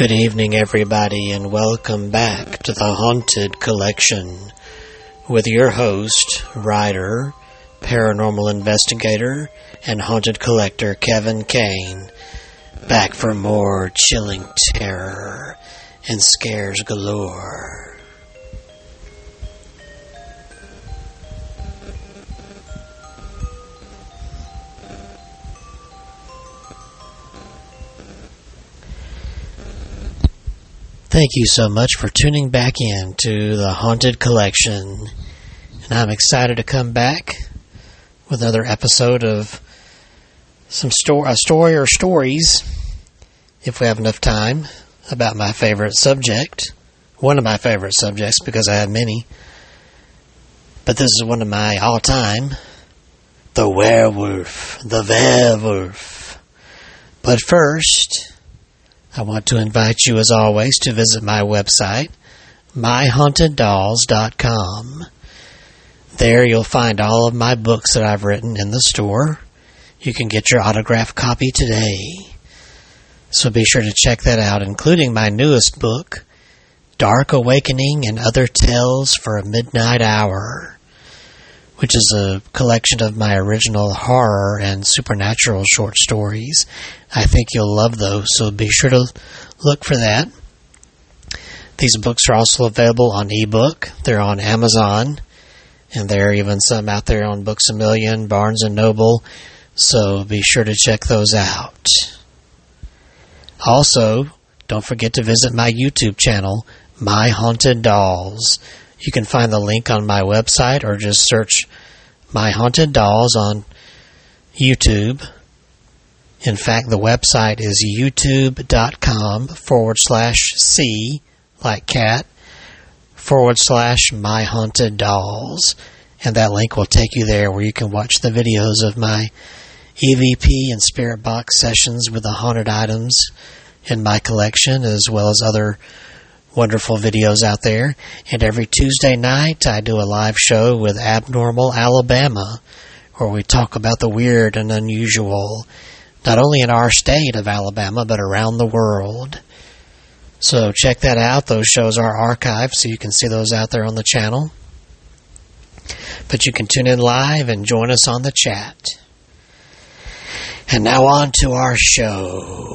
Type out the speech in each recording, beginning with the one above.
Good evening, everybody, and welcome back to the Haunted Collection with your host, writer, paranormal investigator, and haunted collector Kevin Kane. Back for more chilling terror and scares galore. Thank you so much for tuning back in to the Haunted Collection. And I'm excited to come back with another episode of some sto- a story or stories, if we have enough time, about my favorite subject. One of my favorite subjects because I have many. But this is one of my all time the werewolf, the werewolf. But first, I want to invite you, as always, to visit my website, myhauntedDolls.com. There you'll find all of my books that I've written in the store. You can get your autographed copy today. So be sure to check that out, including my newest book, Dark Awakening and Other Tales for a Midnight Hour which is a collection of my original horror and supernatural short stories. I think you'll love those, so be sure to look for that. These books are also available on ebook. They're on Amazon, and there are even some out there on Books a Million, Barnes and Noble. So be sure to check those out. Also, don't forget to visit my YouTube channel, My Haunted Dolls. You can find the link on my website or just search My Haunted Dolls on YouTube. In fact, the website is youtube.com forward slash C, like cat, forward slash My Haunted Dolls. And that link will take you there where you can watch the videos of my EVP and Spirit Box sessions with the haunted items in my collection, as well as other wonderful videos out there. And every Tuesday night, I do a live show with Abnormal Alabama, where we talk about the weird and unusual, not only in our state of Alabama, but around the world. So check that out. Those shows are archived, so you can see those out there on the channel. But you can tune in live and join us on the chat. And now on to our show.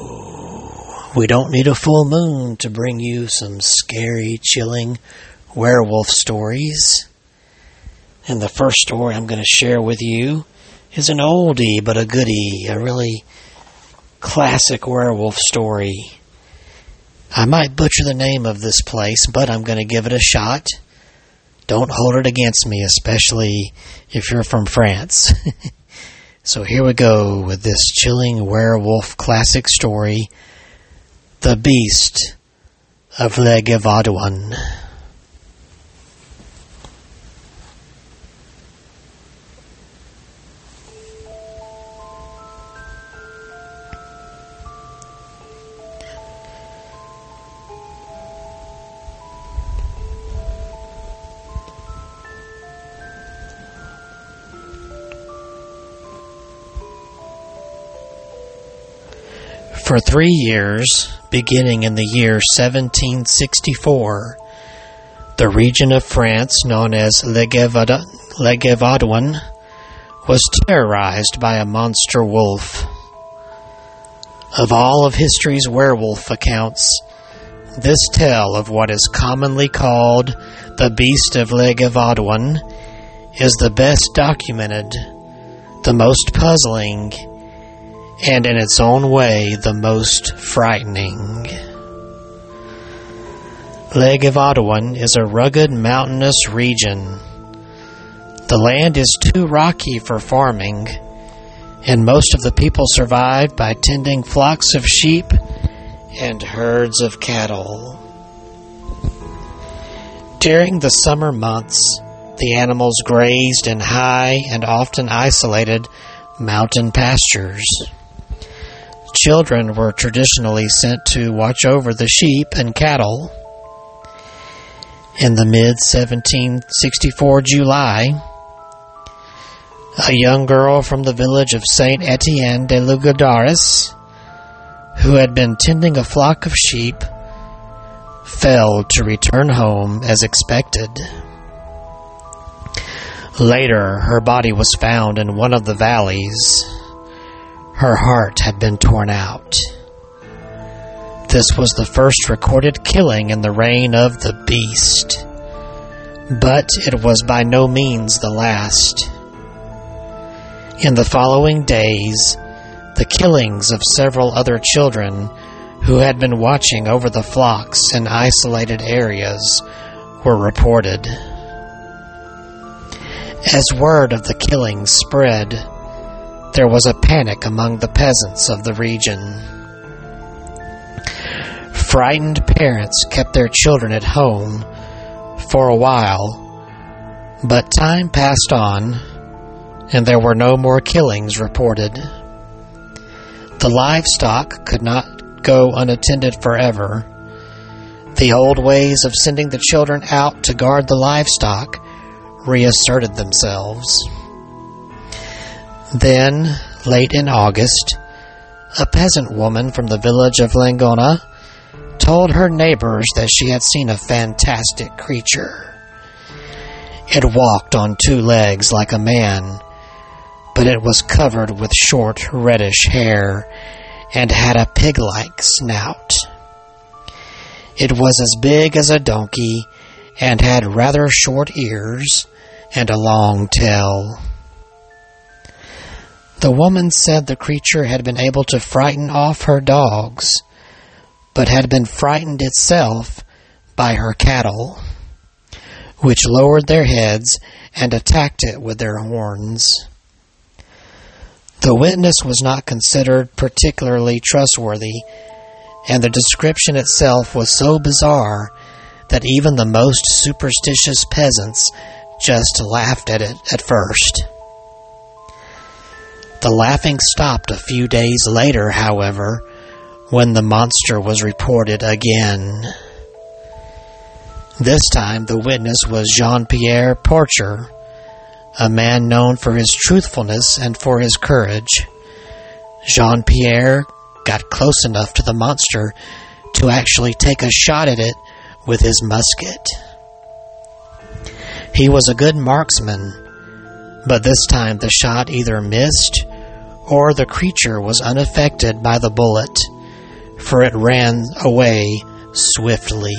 We don't need a full moon to bring you some scary, chilling werewolf stories. And the first story I'm going to share with you is an oldie but a goodie, a really classic werewolf story. I might butcher the name of this place, but I'm going to give it a shot. Don't hold it against me, especially if you're from France. so here we go with this chilling werewolf classic story the Beast of Le Gevaudoin. For three years, beginning in the year 1764, the region of France known as Le Gevaudoin was terrorized by a monster wolf. Of all of history's werewolf accounts, this tale of what is commonly called the Beast of Le Gevaudoin is the best documented, the most puzzling, and in its own way the most frightening. Le Gevaudoin is a rugged mountainous region. The land is too rocky for farming, and most of the people survive by tending flocks of sheep and herds of cattle. During the summer months, the animals grazed in high and often isolated mountain pastures. Children were traditionally sent to watch over the sheep and cattle. In the mid 1764 July, a young girl from the village of Saint Etienne de Lugudaris, who had been tending a flock of sheep, failed to return home as expected. Later, her body was found in one of the valleys. Her heart had been torn out. This was the first recorded killing in the reign of the beast, but it was by no means the last. In the following days, the killings of several other children who had been watching over the flocks in isolated areas were reported. As word of the killings spread, there was a panic among the peasants of the region. Frightened parents kept their children at home for a while, but time passed on and there were no more killings reported. The livestock could not go unattended forever. The old ways of sending the children out to guard the livestock reasserted themselves. Then, late in August, a peasant woman from the village of Langona told her neighbors that she had seen a fantastic creature. It walked on two legs like a man, but it was covered with short reddish hair and had a pig like snout. It was as big as a donkey and had rather short ears and a long tail. The woman said the creature had been able to frighten off her dogs, but had been frightened itself by her cattle, which lowered their heads and attacked it with their horns. The witness was not considered particularly trustworthy, and the description itself was so bizarre that even the most superstitious peasants just laughed at it at first. The laughing stopped a few days later, however, when the monster was reported again. This time the witness was Jean Pierre Porcher, a man known for his truthfulness and for his courage. Jean Pierre got close enough to the monster to actually take a shot at it with his musket. He was a good marksman, but this time the shot either missed or the creature was unaffected by the bullet, for it ran away swiftly.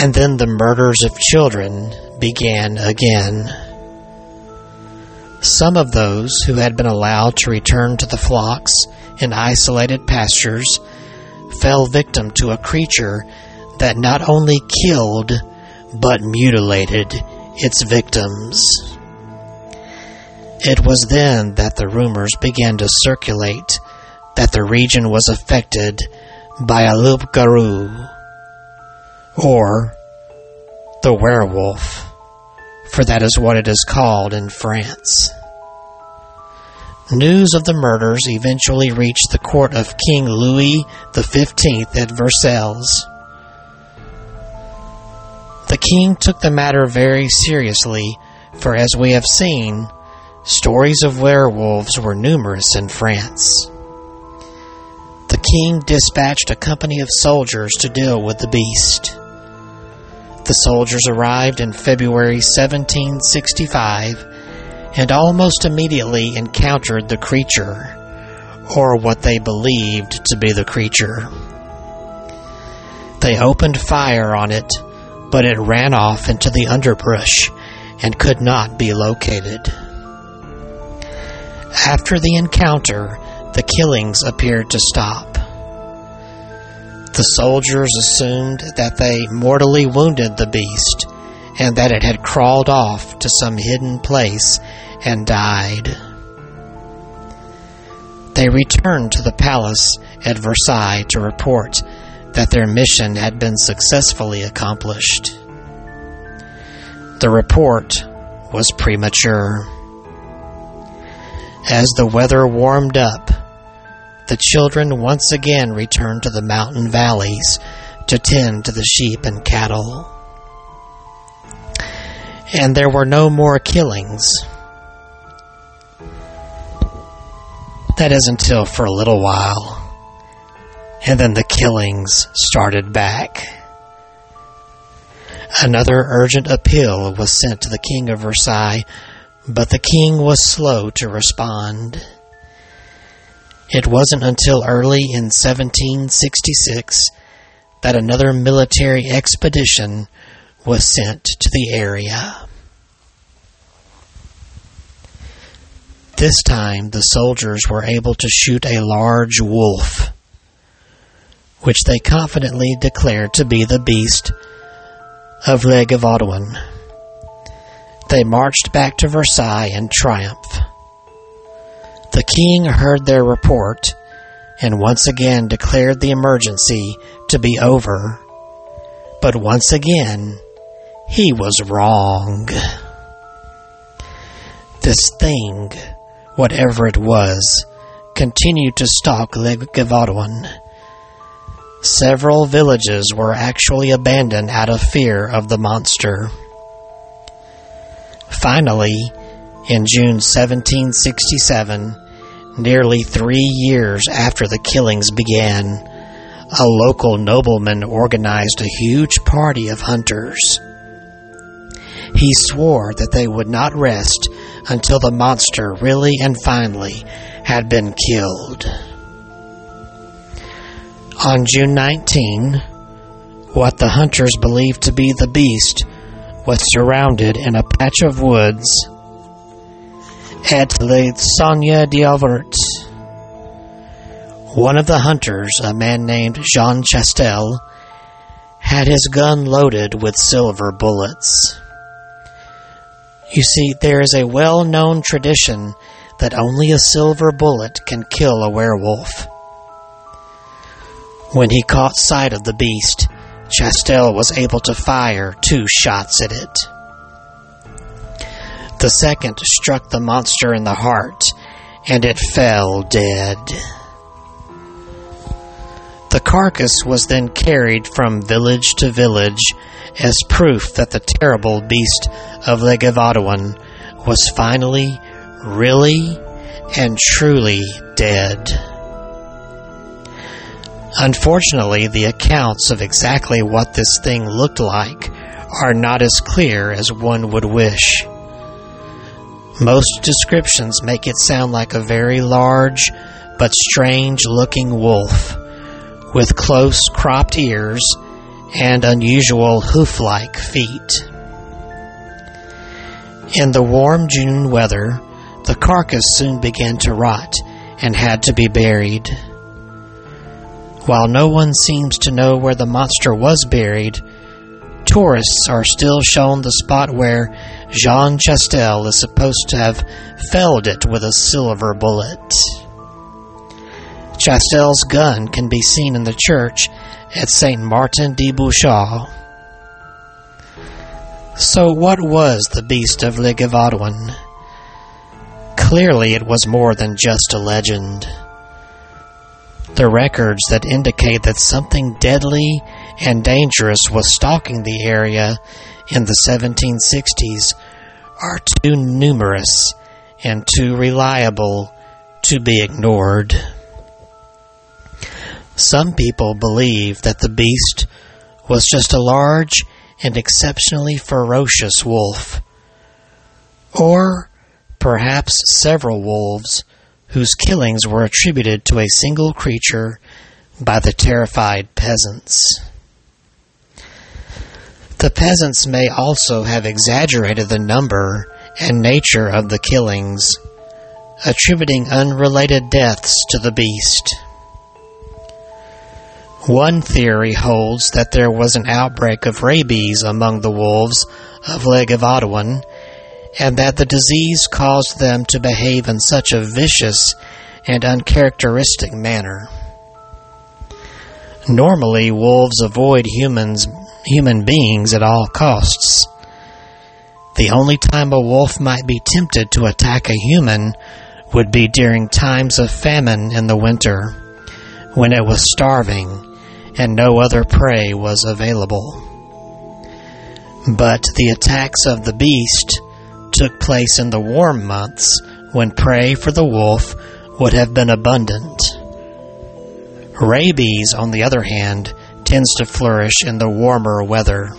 And then the murders of children began again. Some of those who had been allowed to return to the flocks in isolated pastures fell victim to a creature that not only killed but mutilated its victims. It was then that the rumors began to circulate that the region was affected by a loup garou, or the werewolf, for that is what it is called in France. News of the murders eventually reached the court of King Louis XV at Versailles. The king took the matter very seriously, for as we have seen, stories of werewolves were numerous in France. The king dispatched a company of soldiers to deal with the beast. The soldiers arrived in February 1765 and almost immediately encountered the creature, or what they believed to be the creature. They opened fire on it, but it ran off into the underbrush and could not be located. After the encounter, the killings appeared to stop. The soldiers assumed that they mortally wounded the beast and that it had crawled off to some hidden place and died. They returned to the palace at Versailles to report that their mission had been successfully accomplished. The report was premature. As the weather warmed up, the children once again returned to the mountain valleys to tend to the sheep and cattle. And there were no more killings. That is until for a little while. and then the killings started back. Another urgent appeal was sent to the King of Versailles, but the king was slow to respond. It wasn't until early in 1766 that another military expedition was sent to the area. This time, the soldiers were able to shoot a large wolf, which they confidently declared to be the beast of Le Gevaudoin. They marched back to Versailles in triumph. The king heard their report and once again declared the emergency to be over. But once again, he was wrong. This thing, whatever it was, continued to stalk Le Gevaudoin. Several villages were actually abandoned out of fear of the monster. Finally, in June 1767, nearly three years after the killings began, a local nobleman organized a huge party of hunters. He swore that they would not rest until the monster really and finally had been killed. On June 19, what the hunters believed to be the beast was surrounded in a patch of woods at Seigneur d'Auvergne. One of the hunters, a man named Jean Chastel, had his gun loaded with silver bullets. You see, there is a well known tradition that only a silver bullet can kill a werewolf. When he caught sight of the beast, Chastel was able to fire two shots at it. The second struck the monster in the heart, and it fell dead. The carcass was then carried from village to village as proof that the terrible beast of Le Gevaudoin was finally, really, and truly dead. Unfortunately, the accounts of exactly what this thing looked like are not as clear as one would wish. Most descriptions make it sound like a very large but strange looking wolf with close cropped ears and unusual hoof like feet. In the warm June weather, the carcass soon began to rot and had to be buried. While no one seems to know where the monster was buried, tourists are still shown the spot where Jean Chastel is supposed to have felled it with a silver bullet. Chastel's gun can be seen in the church at Saint Martin de Bouchard. So, what was the beast of Le Clearly, it was more than just a legend. The records that indicate that something deadly and dangerous was stalking the area in the 1760s are too numerous and too reliable to be ignored. Some people believe that the beast was just a large and exceptionally ferocious wolf, or perhaps several wolves whose killings were attributed to a single creature by the terrified peasants. The peasants may also have exaggerated the number and nature of the killings, attributing unrelated deaths to the beast. One theory holds that there was an outbreak of rabies among the wolves of Le Gevaudoin and that the disease caused them to behave in such a vicious and uncharacteristic manner. Normally, wolves avoid humans, human beings at all costs. The only time a wolf might be tempted to attack a human would be during times of famine in the winter, when it was starving and no other prey was available. But the attacks of the beast took place in the warm months when prey for the wolf would have been abundant. Rabies, on the other hand, tends to flourish in the warmer weather.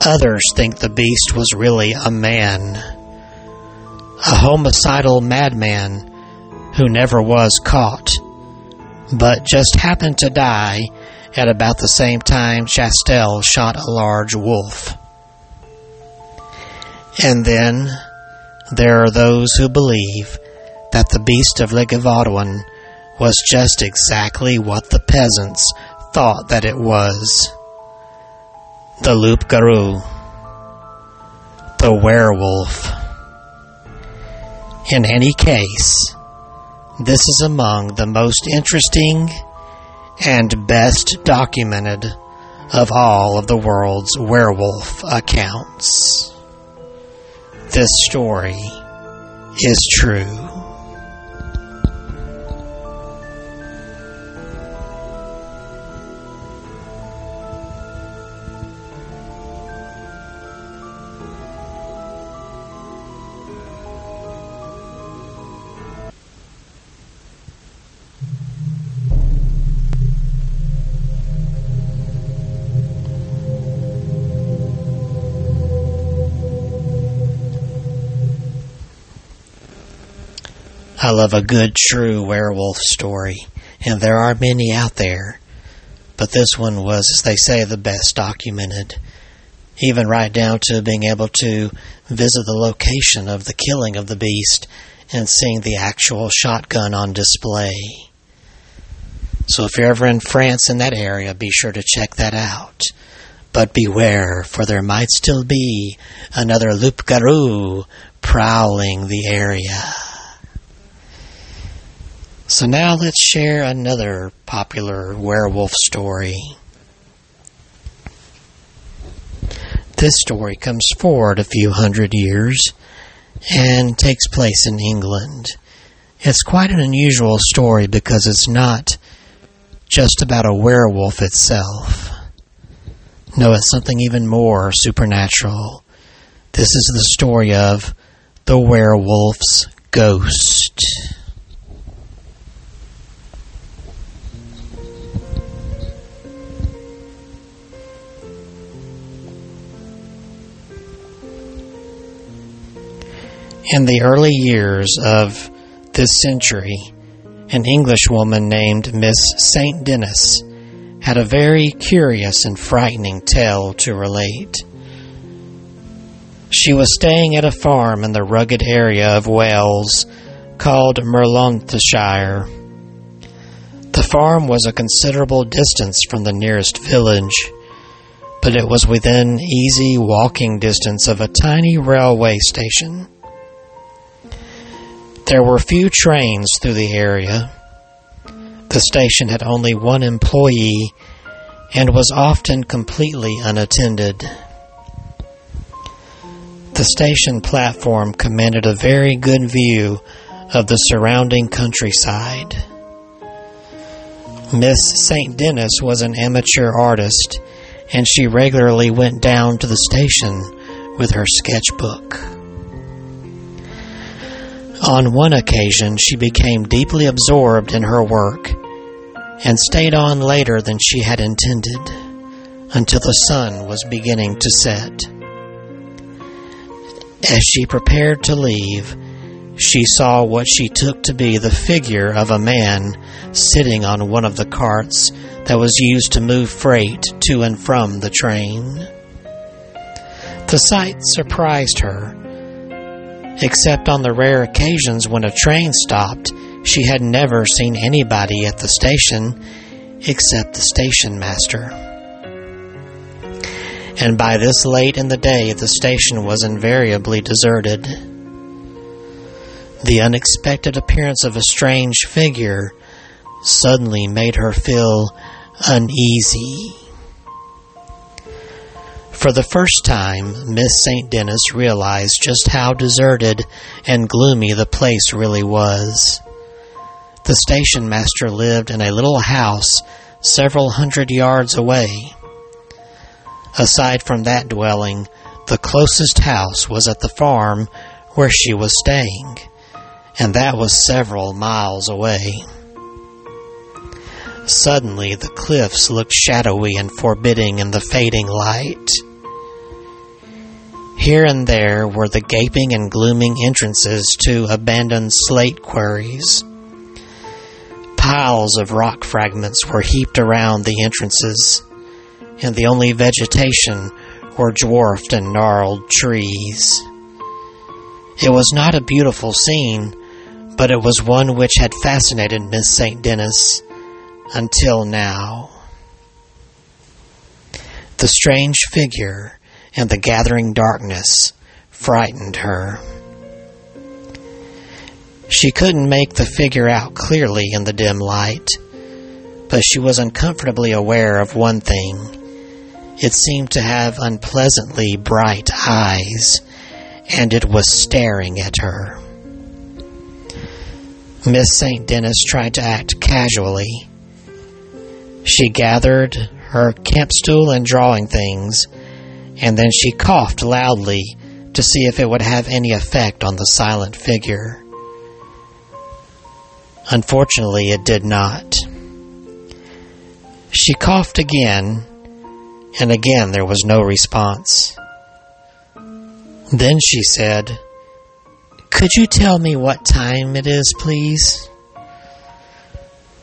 Others think the beast was really a man, a homicidal madman who never was caught, but just happened to die at about the same time Chastel shot a large wolf. And then there are those who believe that the beast of Le Gavadoin was just exactly what the peasants thought that it was. The loup garou. The werewolf. In any case, this is among the most interesting and best documented of all of the world's werewolf accounts. This story is true. I love a good, true werewolf story, and there are many out there. But this one was, as they say, the best documented. Even right down to being able to visit the location of the killing of the beast and seeing the actual shotgun on display. So if you're ever in France in that area, be sure to check that out. But beware, for there might still be another loup garou prowling the area. So now let's share another popular werewolf story. This story comes forward a few hundred years and takes place in England. It's quite an unusual story because it's not just about a werewolf itself. No, it's something even more supernatural. This is the story of the werewolf's ghost. In the early years of this century, an Englishwoman named Miss St. Denis had a very curious and frightening tale to relate. She was staying at a farm in the rugged area of Wales called Merionethshire. The farm was a considerable distance from the nearest village, but it was within easy walking distance of a tiny railway station. There were few trains through the area. The station had only one employee and was often completely unattended. The station platform commanded a very good view of the surrounding countryside. Miss St. Denis was an amateur artist, and she regularly went down to the station with her sketchbook. On one occasion, she became deeply absorbed in her work and stayed on later than she had intended until the sun was beginning to set. As she prepared to leave, she saw what she took to be the figure of a man sitting on one of the carts that was used to move freight to and from the train. The sight surprised her Except on the rare occasions when a train stopped, she had never seen anybody at the station except the station master. And by this late in the day, the station was invariably deserted. The unexpected appearance of a strange figure suddenly made her feel uneasy. For the first time, Miss St. Denis realized just how deserted and gloomy the place really was. The station master lived in a little house several hundred yards away. Aside from that dwelling, the closest house was at the farm where she was staying, and that was several miles away. Suddenly, the cliffs looked shadowy and forbidding in the fading light. Here and there were the gaping and glooming entrances to abandoned slate quarries. Piles of rock fragments were heaped around the entrances, and the only vegetation were dwarfed and gnarled trees. It was not a beautiful scene, but it was one which had fascinated Miss St. Denis until now. The strange figure and the gathering darkness frightened her. She couldn't make the figure out clearly in the dim light, but she was uncomfortably aware of one thing. It seemed to have unpleasantly bright eyes, and it was staring at her. Miss St. Denis tried to act casually. She gathered her camp stool and drawing things, and then she coughed loudly to see if it would have any effect on the silent figure. Unfortunately, it did not. She coughed again, and again there was no response. Then she said, Could you tell me what time it is, please?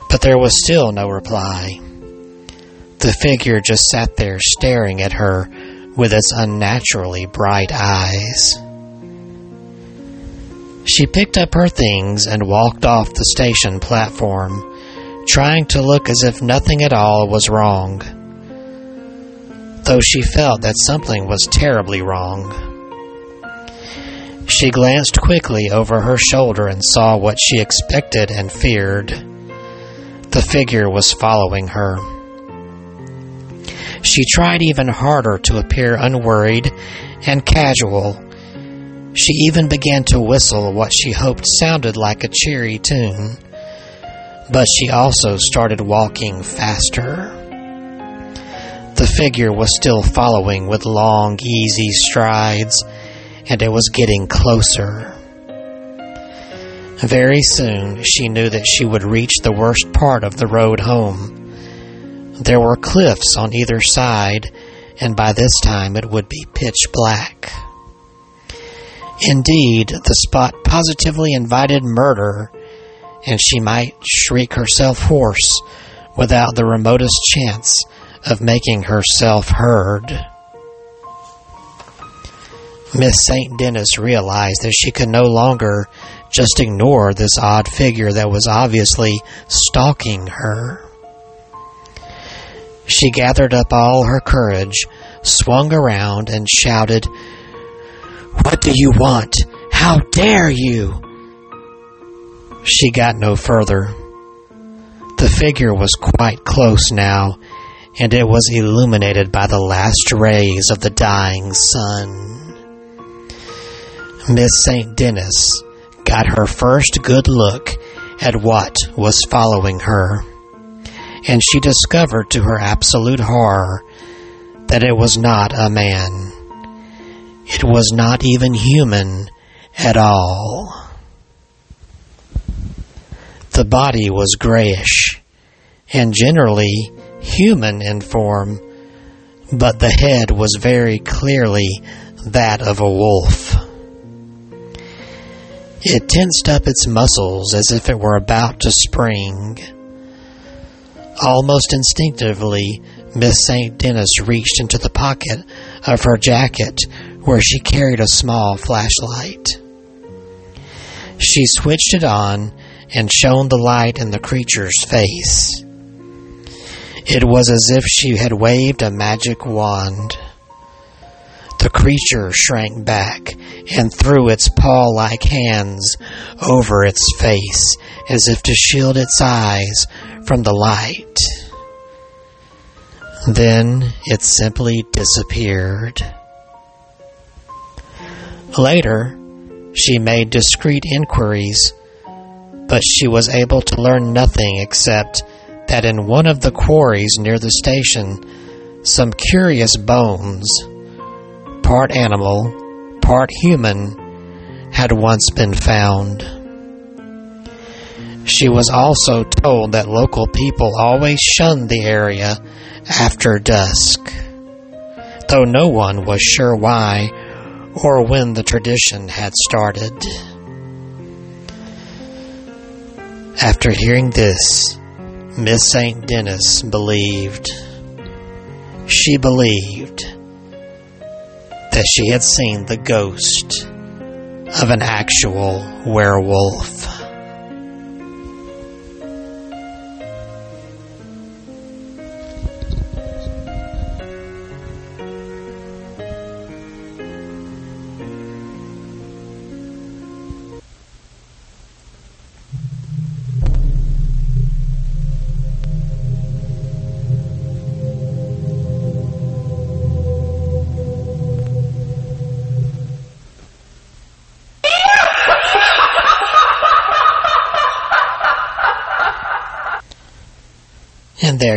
But there was still no reply. The figure just sat there staring at her with its unnaturally bright eyes. She picked up her things and walked off the station platform, trying to look as if nothing at all was wrong, though she felt that something was terribly wrong. She glanced quickly over her shoulder and saw what she expected and feared. The figure was following her. She tried even harder to appear unworried and casual she even began to whistle what she hoped sounded like a cheery tune. But she also started walking faster. The figure was still following with long, easy strides, and it was getting closer. Very soon she knew that she would reach the worst part of the road home. There were cliffs on either side, and by this time it would be pitch black. Indeed, the spot positively invited murder, and she might shriek herself hoarse without the remotest chance of making herself heard. Miss St. Denis realized that she could no longer just ignore this odd figure that was obviously stalking her. She gathered up all her courage, swung around, and shouted, what do you want? How dare you? She got no further. The figure was quite close now, and it was illuminated by the last rays of the dying sun. Miss St. Denis got her first good look at what was following her, and she discovered to her absolute horror that it was not a man. It was not even human at all. The body was grayish and generally human in form, but the head was very clearly that of a wolf. It tensed up its muscles as if it were about to spring. Almost instinctively, Miss St. Denis reached into the pocket of her jacket where she carried a small flashlight. She switched it on and shone the light in the creature's face. It was as if she had waved a magic wand. The creature shrank back and threw its paw like hands over its face as if to shield its eyes from the light. Then it simply disappeared. Later, she made discreet inquiries, but she was able to learn nothing except that in one of the quarries near the station, some curious bones, part animal, part human, had once been found. She was also told that local people always shunned the area after dusk, though no one was sure why or when the tradition had started. After hearing this, Miss St. Denis believed. She believed that she had seen the ghost of an actual werewolf.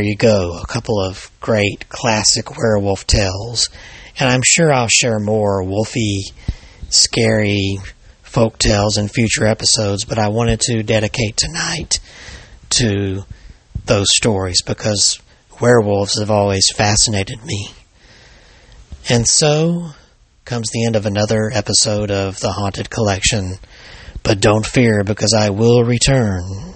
You go, a couple of great classic werewolf tales. And I'm sure I'll share more wolfy, scary folk tales in future episodes, but I wanted to dedicate tonight to those stories because werewolves have always fascinated me. And so comes the end of another episode of The Haunted Collection. But don't fear because I will return.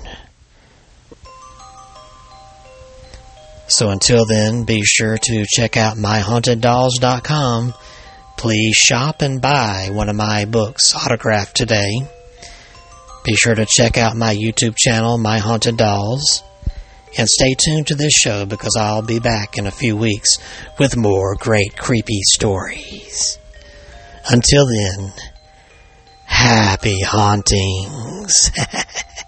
So until then, be sure to check out myhauntedDolls.com. Please shop and buy one of my books autographed today. Be sure to check out my YouTube channel, My Haunted Dolls. And stay tuned to this show because I'll be back in a few weeks with more great creepy stories. Until then, happy hauntings.